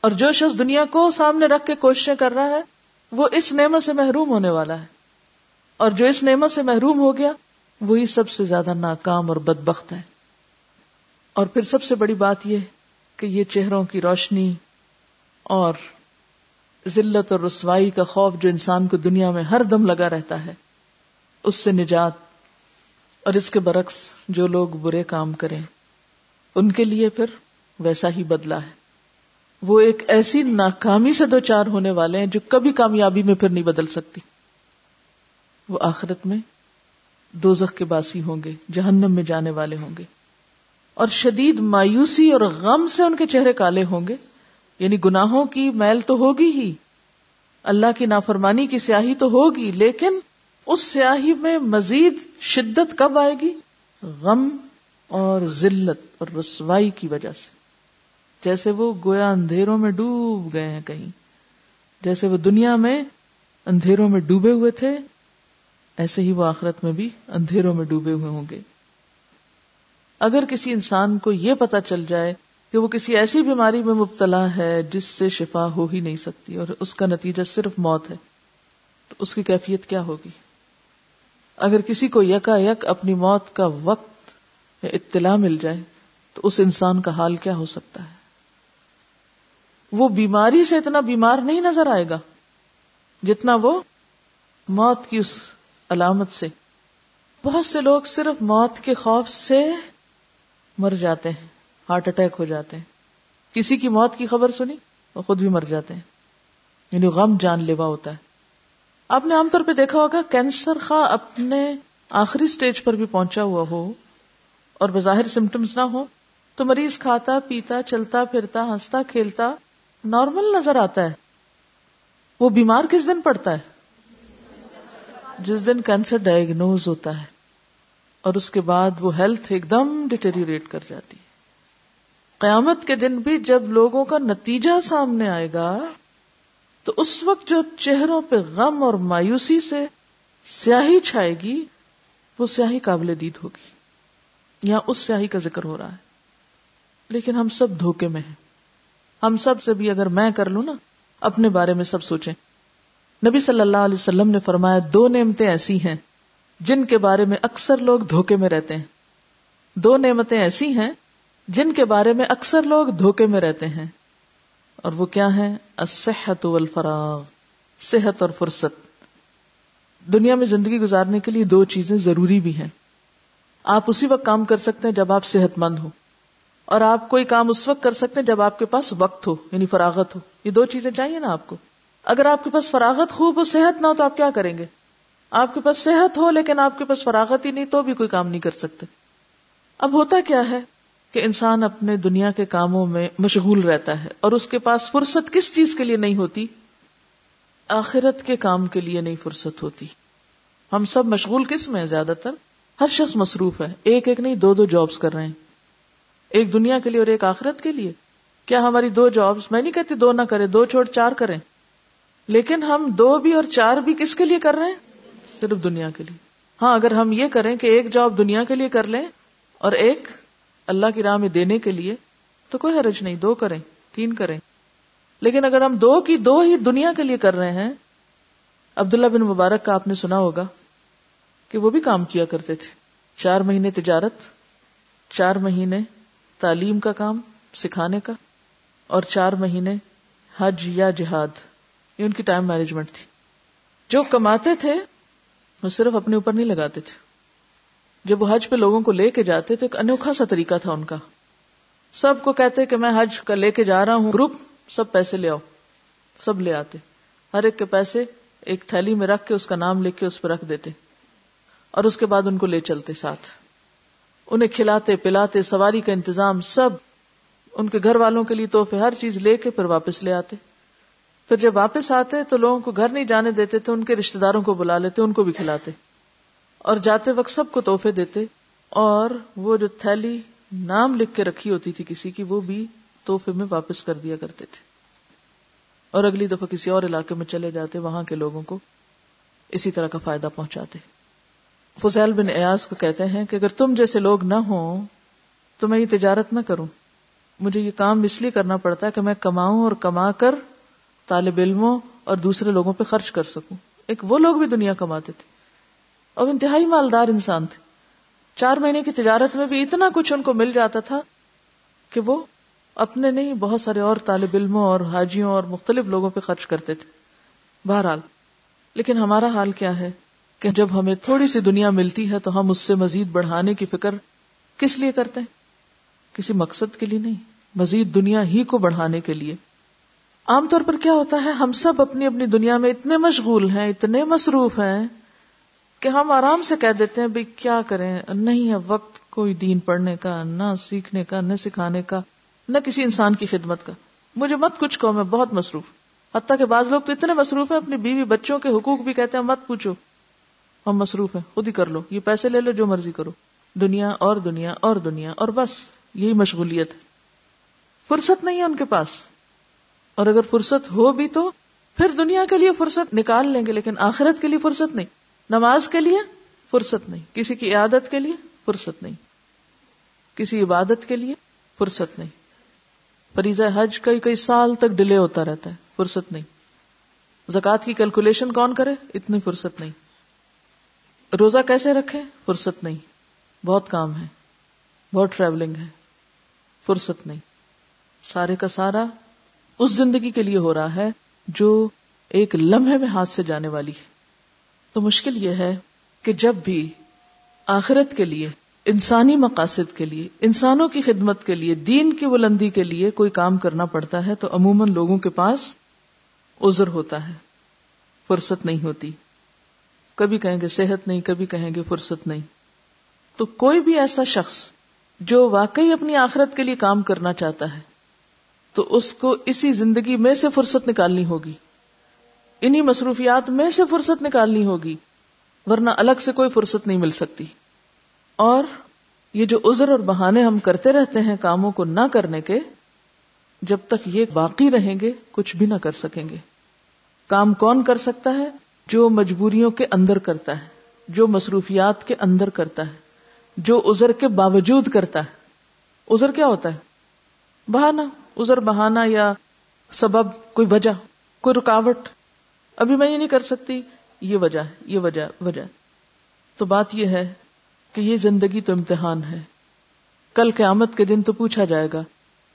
A: اور جو شخص دنیا کو سامنے رکھ کے کوششیں کر رہا ہے، وہ اس نعمت سے محروم ہونے والا ہے۔ اور جو اس نعمت سے محروم ہو گیا، وہی سب سے زیادہ ناکام اور بدبخت ہے اور پھر سب سے بڑی بات یہ کہ یہ چہروں کی روشنی اور ذلت اور رسوائی کا خوف جو انسان کو دنیا میں ہر دم لگا رہتا ہے، اس سے نجات اور اس کے برعکس جو لوگ برے کام کریں، ان کے لیے پھر ویسا ہی بدلا ہے۔ وہ ایک ایسی ناکامی سے دو چار ہونے والے ہیں جو کبھی کامیابی میں پھر نہیں بدل سکتی۔ وہ آخرت میں دوزخ کے باسی ہوں گے، جہنم میں جانے والے ہوں گے۔ اور شدید مایوسی اور غم سے ان کے چہرے کالے ہوں گے۔ یعنی گناہوں کی میل تو ہوگی ہی۔ اللہ کی نافرمانی کی سیاہی تو ہوگی، لیکن اس سیاہی میں مزید شدت کب آئے گی؟ غم اور ذلت اور رسوائی کی وجہ سے۔ جیسے وہ گویا اندھیروں میں ڈوب گئے ہیں کہیں۔ جیسے وہ دنیا میں اندھیروں میں ڈوبے ہوئے تھے، ایسے ہی وہ آخرت میں بھی اندھیروں میں ڈوبے ہوئے ہوں گے۔ اگر کسی انسان کو یہ پتا چل جائے کہ وہ کسی ایسی بیماری میں مبتلا ہے جس سے شفا ہو ہی نہیں سکتی اور اس کا نتیجہ صرف موت ہے، تو اس کی کیفیت کیا ہوگی؟ اگر کسی کو یکا یک اپنی موت کا وقت یا اطلاع مل جائے، تو اس انسان کا حال کیا ہو سکتا ہے؟ وہ بیماری سے اتنا بیمار نہیں نظر آئے گا جتنا وہ موت کی اس علامت سے۔ بہت سے لوگ صرف موت کے خوف سے مر جاتے ہیں، ہارٹ اٹیک ہو جاتے ہیں۔ کسی کی موت کی خبر سنی وہ خود بھی مر جاتے ہیں۔ یعنی غم جان لیوا ہوتا ہے۔ آپ نے عام طور پہ دیکھا ہوگا، کینسر خواہ اپنے آخری سٹیج پر بھی پہنچا ہوا ہو اور بظاہر سمٹمز نہ ہو تو مریض کھاتا، پیتا، چلتا، پھرتا، ہنستا، کھیلتا نارمل نظر آتا ہے۔ وہ بیمار کس دن پڑتا ہے؟ جس دن کینسر ڈائگنوز ہوتا ہے۔ اور اس کے بعد وہ ہیلتھ ایک دم ڈیٹریوریٹ کر جاتی ہے۔ قیامت کے دن بھی جب لوگوں کا نتیجہ سامنے آئے گا، تو اس وقت جو چہروں پہ غم اور مایوسی سے سیاہی چھائے گی، وہ سیاہی قابل دید ہوگی۔ یا اس سیاہی کا ذکر ہو رہا ہے۔ لیکن ہم سب دھوکے میں ہیں۔ ہم سب سے بھی اگر میں کر لوں نا، اپنے بارے میں سب سوچیں۔ نبی صلی اللہ علیہ وسلم نے فرمایا، دو نعمتیں ایسی ہیں جن کے بارے میں اکثر لوگ دھوکے میں رہتے ہیں۔ دو نعمتیں ایسی ہیں جن کے بارے میں اکثر لوگ دھوکے میں رہتے ہیں۔ اور وہ کیا ہے الصحت والفراغ، صحت اور فرصت۔ دنیا میں زندگی گزارنے کے لیے دو چیزیں ضروری بھی ہیں۔ آپ اسی وقت کام کر سکتے ہیں جب آپ صحت مند ہو اور آپ کوئی کام اس وقت کر سکتے ہیں جب آپ کے پاس وقت ہو یعنی فراغت ہو۔ یہ دو چیزیں چاہیے نا آپ کو۔ اگر آپ کے پاس فراغت خوب ہو، صحت نہ ہو، تو آپ کیا کریں گے؟ آپ کے پاس صحت ہو، لیکن آپ کے پاس فراغت ہی نہیں، تو بھی کوئی کام نہیں کر سکتے۔ اب ہوتا کیا ہے کہ انسان اپنے دنیا کے کاموں میں مشغول رہتا ہے اور اس کے پاس فرصت کس چیز کے لیے نہیں ہوتی؟ آخرت کے کام کے لیے نہیں فرصت ہوتی۔ ہم سب مشغول کس میں زیادہ تر ہر شخص مصروف ہے۔ ایک ایک نہیں، دو دو جابس کر رہے ہیں۔ ایک دنیا کے لیے اور ایک آخرت کے لیے۔ کیا ہماری دو جابس میں نہیں کہتی دو نہ کرے دو چھوڑ چار کریں۔ لیکن ہم دو بھی اور چار بھی کس کے لیے کر رہے ہیں؟ صرف دنیا کے لیے۔ ہاں اگر ہم یہ کریں کہ ایک جاب دنیا کے لیے کر لیں اور ایک اللہ کی راہ میں دینے کے لیے، تو کوئی حرج نہیں، دو کریں، تین کریں۔ لیکن اگر ہم دو کی دو ہی دنیا کے لیے کر رہے ہیں، عبداللہ بن مبارک کا آپ نے سنا ہوگا کہ وہ بھی کام کیا کرتے تھے۔ چار مہینے تجارت، چار مہینے تعلیم کا کام، سکھانے کا، اور چار مہینے حج یا جہاد، یہ ان کی ٹائم مینجمنٹ تھی۔ جو کماتے تھے، وہ صرف اپنے اوپر نہیں لگاتے تھے۔ جب وہ حج پہ لوگوں کو لے کے جاتے تو ایک انوکھا سا طریقہ تھا ان کا۔ سب کو کہتے کہ میں حج کا لے کے جا رہا ہوں، گروپ، سب پیسے لے آؤ۔ سب لے آتے۔ ہر ایک کے پیسے ایک تھیلی میں رکھ کے اس کا نام لکھ کے اس پہ رکھ دیتے۔ اور اس کے بعد ان کو لے چلتے ساتھ۔ انہیں کھلاتے پلاتے سواری کا انتظام سب ان کے گھر والوں کے لیے تحفے، ہر چیز لے کے پھر واپس لے آتے۔ پھر جب واپس آتے تو لوگوں کو گھر نہیں جانے دیتے، تو ان کے رشتے داروں کو بلا لیتے، ان کو بھی کھلاتے۔ اور جاتے وقت سب کو تحفے دیتے۔ اور وہ جو تھیلی نام لکھ کے رکھی ہوتی تھی کسی کی، وہ بھی تحفے میں واپس کر دیا کرتے تھے۔ اور اگلی دفعہ کسی اور علاقے میں چلے جاتے، وہاں کے لوگوں کو اسی طرح کا فائدہ پہنچاتے۔ فضیل بن ایاز کو کہتے ہیں کہ اگر تم جیسے لوگ نہ ہوں تو میں یہ تجارت نہ کروں۔ مجھے یہ کام اس لیے کرنا پڑتا ہے کہ میں کماؤں اور کما کر طالب علموں اور دوسرے لوگوں پہ خرچ کر سکوں۔ ایک وہ لوگ بھی دنیا کماتے تھے۔ اور انتہائی مالدار انسان تھے۔ چار مہینے کی تجارت میں بھی اتنا کچھ ان کو مل جاتا تھا کہ وہ اپنے نہیں، بہت سارے اور طالب علموں اور حاجیوں اور مختلف لوگوں پہ خرچ کرتے تھے۔ بہرحال، لیکن ہمارا حال کیا ہے؟ کہ جب ہمیں تھوڑی سی دنیا ملتی ہے تو ہم اس سے مزید بڑھانے کی فکر کس لیے کرتے ہیں؟ کسی مقصد کے لیے نہیں، مزید دنیا ہی کو بڑھانے کے لیے۔ عام طور پر کیا ہوتا ہے؟ ہم سب اپنی اپنی دنیا میں اتنے مشغول ہیں، اتنے مصروف ہیں کہ ہم آرام سے کہہ دیتے ہیں بھائی کیا کریں؟ نہیں ہے وقت کوئی دین پڑھنے کا، نہ سیکھنے کا، نہ سکھانے کا، نہ کسی انسان کی خدمت کا۔ مجھے مت کچھ کہو، میں بہت مصروف حتیٰ کہ بعض لوگ تو اتنے مصروف ہیں، اپنی بیوی بچوں کے حقوق بھی کہتے ہیں، مت پوچھو۔ ہم مصروف ہیں، خود ہی کر لو، یہ پیسے لے لو جو مرضی کرو۔ دنیا اور دنیا اور دنیا اور بس، یہی مشغولیت۔ ہے فرصت نہیں ہے ان کے پاس۔ اور اگر فرصت ہو بھی تو پھر دنیا کے لیے فرصت نکال لیں گے، لیکن آخرت کے لیے فرصت نہیں۔ نماز کے لیے فرصت نہیں۔ کسی کی عادت کے لیے فرصت نہیں۔ کسی عبادت کے لیے فرصت نہیں۔ فریضہ حج کئی کئی سال تک ڈیلے ہوتا رہتا ہے، فرصت نہیں۔ زکات کی کیلکولیشن کون کرے؟ اتنی فرصت نہیں۔ روزہ کیسے رکھے؟ فرصت نہیں۔ بہت کام ہے۔ بہت ٹریولنگ ہے۔ فرصت نہیں۔ سارے کا سارا اس زندگی کے لیے ہو رہا ہے جو ایک لمحے میں ہاتھ سے جانے والی ہے۔ تو مشکل یہ ہے کہ جب بھی آخرت کے لیے، انسانی مقاصد کے لیے، انسانوں کی خدمت کے لیے، دین کی بلندی کے لیے کوئی کام کرنا پڑتا ہے، تو عموماً لوگوں کے پاس عذر ہوتا ہے۔ فرصت نہیں ہوتی۔ کبھی کہیں گے صحت نہیں، کبھی کہیں گے فرصت نہیں۔ تو کوئی بھی ایسا شخص جو واقعی اپنی آخرت کے لیے کام کرنا چاہتا ہے، تو اس کو اسی زندگی میں سے فرصت نکالنی ہوگی۔ انہی مصروفیات میں سے فرصت نکالنی ہوگی، ورنہ الگ سے کوئی فرصت نہیں مل سکتی۔ اور یہ جو عذر اور بہانے ہم کرتے رہتے ہیں کاموں کو نہ کرنے کے، جب تک یہ باقی رہیں گے، کچھ بھی نہ کر سکیں گے۔ کام کون کر سکتا ہے؟ جو مجبوریوں کے اندر کرتا ہے، جو مصروفیات کے اندر کرتا ہے، جو عذر کے باوجود کرتا ہے۔ عذر کیا ہوتا ہے؟ بہانا عذر بہانا یا سبب، کوئی وجہ، کوئی رکاوٹ۔ ابھی میں یہ نہیں کر سکتی، یہ وجہ ہے، یہ وجہ وجہ۔ تو بات یہ ہے کہ یہ زندگی تو امتحان ہے۔ کل قیامت کے دن تو پوچھا جائے گا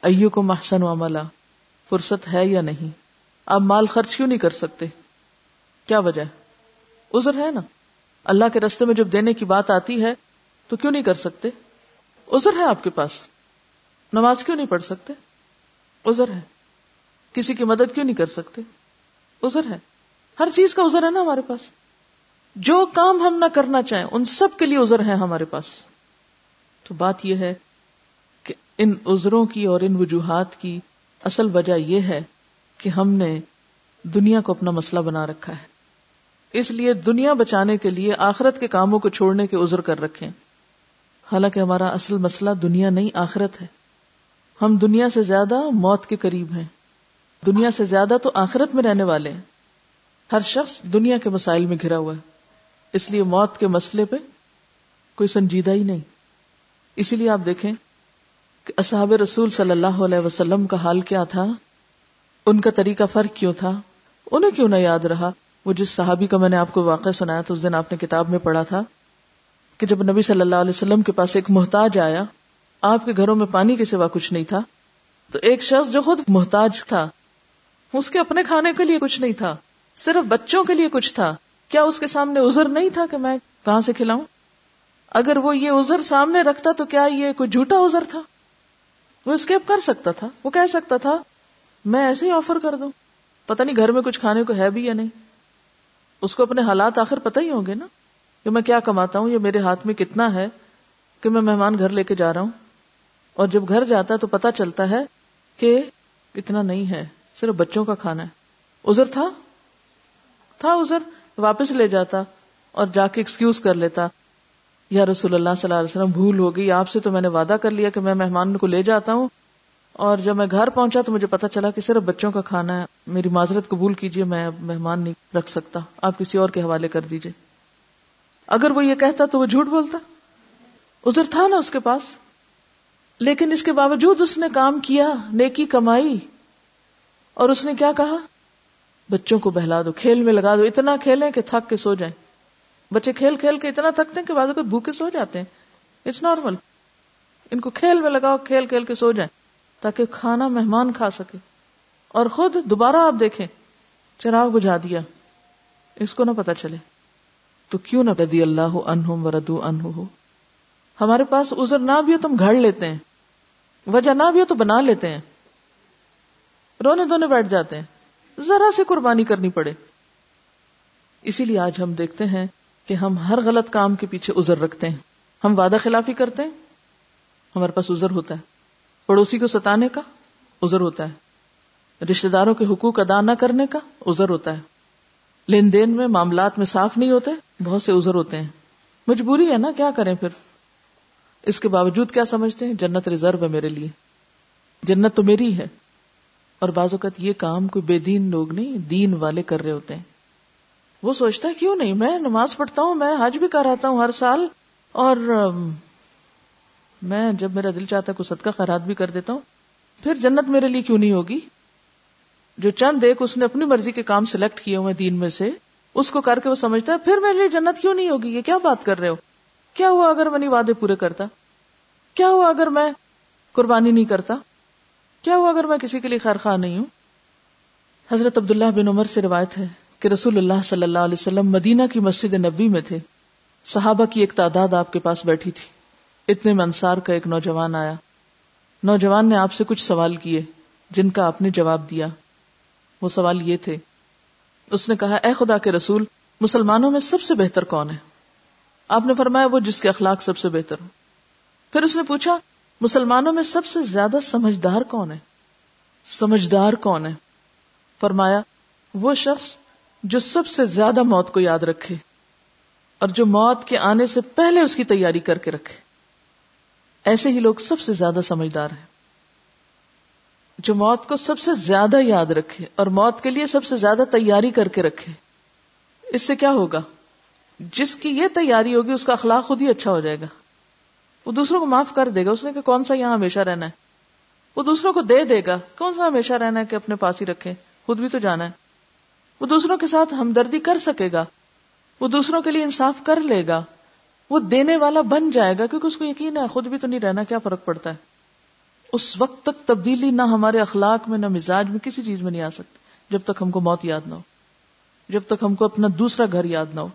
A: ایو کو محسن و عملہ فرصت ہے یا نہیں؟ آپ مال خرچ کیوں نہیں کر سکتے؟ کیا وجہ ہے؟ عذر ہے نا؟ اللہ کے رستے میں جب دینے کی بات آتی ہے تو کیوں نہیں کر سکتے؟ عذر ہے آپ کے پاس۔ نماز کیوں نہیں پڑھ سکتے؟ ازر ہے۔ کسی کی مدد کیوں نہیں کر سکتے؟ ازر ہے۔ ہر چیز کا ازر ہے نا ہمارے پاس۔ جو کام ہم نہ کرنا چاہیں، ان سب کے لیے ازر ہے ہمارے پاس۔ تو بات یہ ہے کہ ان ازروں کی اور ان وجوہات کی اصل وجہ یہ ہے کہ ہم نے دنیا کو اپنا مسئلہ بنا رکھا ہے۔ اس لیے دنیا بچانے کے لیے آخرت کے کاموں کو چھوڑنے کے عذر کر رکھے حالانکہ ہمارا اصل مسئلہ دنیا نہیں، آخرت ہے۔ ہم دنیا سے زیادہ موت کے قریب ہیں۔ دنیا سے زیادہ تو آخرت میں رہنے والے ہیں۔ ہر شخص دنیا کے مسائل میں گھرا ہوا ہے۔ اس لیے موت کے مسئلے پہ کوئی سنجیدہ ہی نہیں۔ اسی لیے آپ دیکھیں کہ اصحاب رسول صلی اللہ علیہ وسلم کا حال کیا تھا؟ ان کا طریقہ فرق کیوں تھا؟ انہیں کیوں نہ یاد رہا؟ وہ جس صحابی کا میں نے آپ کو واقع سنایا تو اس دن آپ نے کتاب میں پڑھا تھا کہ جب نبی صلی اللہ علیہ وسلم کے پاس ایک محتاج آیا، آپ کے گھروں میں پانی کے سوا کچھ نہیں تھا، تو ایک شخص جو خود محتاج تھا، اس کے اپنے کھانے کے لیے کچھ نہیں تھا، صرف بچوں کے لیے کچھ تھا۔ کیا اس کے سامنے ازر نہیں تھا کہ میں کہاں سے کھلاؤں؟ اگر وہ یہ ازر سامنے رکھتا تو کیا یہ کوئی جھوٹا ازر تھا؟ وہ اسکیپ کر سکتا تھا، وہ کہہ سکتا تھا، میں ایسے ہی آفر کر دوں۔ پتہ نہیں گھر میں کچھ کھانے کو ہے بھی یا نہیں۔ اس کو اپنے حالات آخر پتہ ہی ہوں گے نا کہ میں کیا کماتا ہوں، یہ میرے ہاتھ میں کتنا ہے کہ میں مہمان گھر لے کے جا رہا ہوں۔ اور جب گھر جاتا تو پتا چلتا ہے کہ اتنا نہیں ہے، صرف بچوں کا کھانا ہے۔ ازر تھا؟ تھا ازر واپس لے جاتا اور جا کے ایکسکیوز کر لیتا۔ یا رسول اللہ صلی اللہ علیہ وسلم، بھول ہو گئی، آپ سے تو میں نے وعدہ کر لیا کہ میں مہمان کو لے جاتا ہوں۔ اور جب میں گھر پہنچا تو مجھے پتا چلا کہ صرف بچوں کا کھانا ہے۔ میری معذرت قبول کیجیے، میں مہمان نہیں رکھ سکتا۔ آپ کسی اور کے حوالے کر دیجیے اگر وہ یہ کہتا تو وہ جھوٹ بولتا۔ ادھر تھا نا اس کے پاس۔ لیکن اس کے باوجود اس نے کام کیا، نیکی کمائی۔ اور اس نے کیا کہا؟ بچوں کو بہلا دو، کھیل میں لگا دو۔ اتنا کھیلیں کہ تھک کے سو جائیں۔ بچے کھیل کھیل کے اتنا تھکتے ہیں کہ بعض بھوکے سو جاتے ہیں۔ اٹس نارمل ان کو کھیل میں لگاؤ، کھیل کھیل کے سو جائیں۔ تاکہ کھانا مہمان کھا سکے اور خود دوبارہ آپ دیکھیں چراغ بجھا دیا اس کو نہ پتا چلے۔ تو کیوں نہ ردی اللہ انہم وردو انہ ہو۔ ہمارے پاس ازر نہ بھی ہو تو ہم گھڑ لیتے ہیں۔ وجہ نہ بھی ہو تو بنا لیتے ہیں۔ رونے دھونے بیٹھ جاتے ہیں۔ ذرا سے قربانی کرنی پڑے۔ اسی لیے آج ہم دیکھتے ہیں کہ ہم ہر غلط کام کے پیچھے ازر رکھتے ہیں۔ ہم وعدہ خلافی کرتے ہیں۔ ہمارے پاس ازر ہوتا ہے۔ پڑوسی کو ستانے کا ازر ہوتا ہے۔ رشتے داروں کے حقوق ادا نہ کرنے کا ازر ہوتا ہے۔ لین دین میں معاملات میں صاف نہیں ہوتے، بہت سے ازر ہوتے ہیں۔ مجبوری ہے نا، کیا کریں پھر؟ اس کے باوجود کیا سمجھتے ہیں؟ جنت ریزرو ہے میرے لیے۔ جنت تو میری ہے۔ اور بعض اوقات یہ کام کوئی بے دین لوگ نہیں، دین والے کر رہے ہوتے ہیں۔ وہ سوچتا ہے، کیوں نہیں؟ میں نماز پڑھتا ہوں، میں حج بھی کر آتا ہوں ہر سال۔ اور میں جب میرا دل چاہتا ہے کوئی صدقہ خیرات بھی کر دیتا ہوں، پھر جنت میرے لیے کیوں نہیں ہوگی؟ جو چند ایک اس نے اپنی مرضی کے کام سلیکٹ کیے ہوئے دین میں سے، اس کو کر کے وہ سمجھتا ہے، پھر میرے لیے جنت کیوں نہیں ہوگی؟ یہ کیا بات کر رہے ہو؟ کیا ہوا اگر میں نہیں وعدے پورے کرتا؟ کیا ہوا اگر میں قربانی نہیں کرتا؟ کیا ہوا اگر میں کسی کے لیے خیر خواہ نہیں ہوں؟ حضرت عبداللہ بن عمر سے روایت ہے کہ رسول اللہ صلی اللہ علیہ وسلم مدینہ کی مسجد نبی میں تھے۔ صحابہ کی ایک تعداد آپ کے پاس بیٹھی تھی۔ اتنے میں انصار کا ایک نوجوان آیا۔ نوجوان نے آپ سے کچھ سوال کیے، جن کا آپ نے جواب دیا۔ وہ سوال یہ تھے، اس نے کہا، اے خدا کے رسول، مسلمانوں میں سب سے بہتر کون ہے؟ آپ نے فرمایا، وہ جس کے اخلاق سب سے بہتر ہو پھر اس نے پوچھا، مسلمانوں میں سب سے زیادہ سمجھدار کون ہے؟ سمجھدار کون ہے؟ فرمایا، وہ شخص جو سب سے زیادہ موت کو یاد رکھے اور جو موت کے آنے سے پہلے اس کی تیاری کر کے رکھے۔ ایسے ہی لوگ سب سے زیادہ سمجھدار ہیں۔ جو موت کو سب سے زیادہ یاد رکھے اور موت کے لیے سب سے زیادہ تیاری کر کے رکھے۔ اس سے کیا ہوگا؟ جس کی یہ تیاری ہوگی، اس کا اخلاق خود ہی اچھا ہو جائے گا۔ وہ دوسروں کو معاف کر دے گا۔ اس نے کہ کون سا یہاں ہمیشہ رہنا ہے؟ وہ دوسروں کو دے دے گا۔ کون سا ہمیشہ رہنا ہے کہ اپنے پاس ہی رکھے؟ خود بھی تو جانا ہے۔ وہ دوسروں کے ساتھ ہمدردی کر سکے گا۔ وہ دوسروں کے لیے انصاف کر لے گا۔ وہ دینے والا بن جائے گا کیونکہ اس کو یقین ہے خود بھی تو نہیں رہنا، کیا فرق پڑتا ہے؟ اس وقت تک تبدیلی نہ ہمارے اخلاق میں، نہ مزاج میں کسی چیز میں نہیں آ سکتی، جب تک ہم کو موت یاد نہ ہو، جب تک ہم کو اپنا دوسرا گھر یاد نہ ہو۔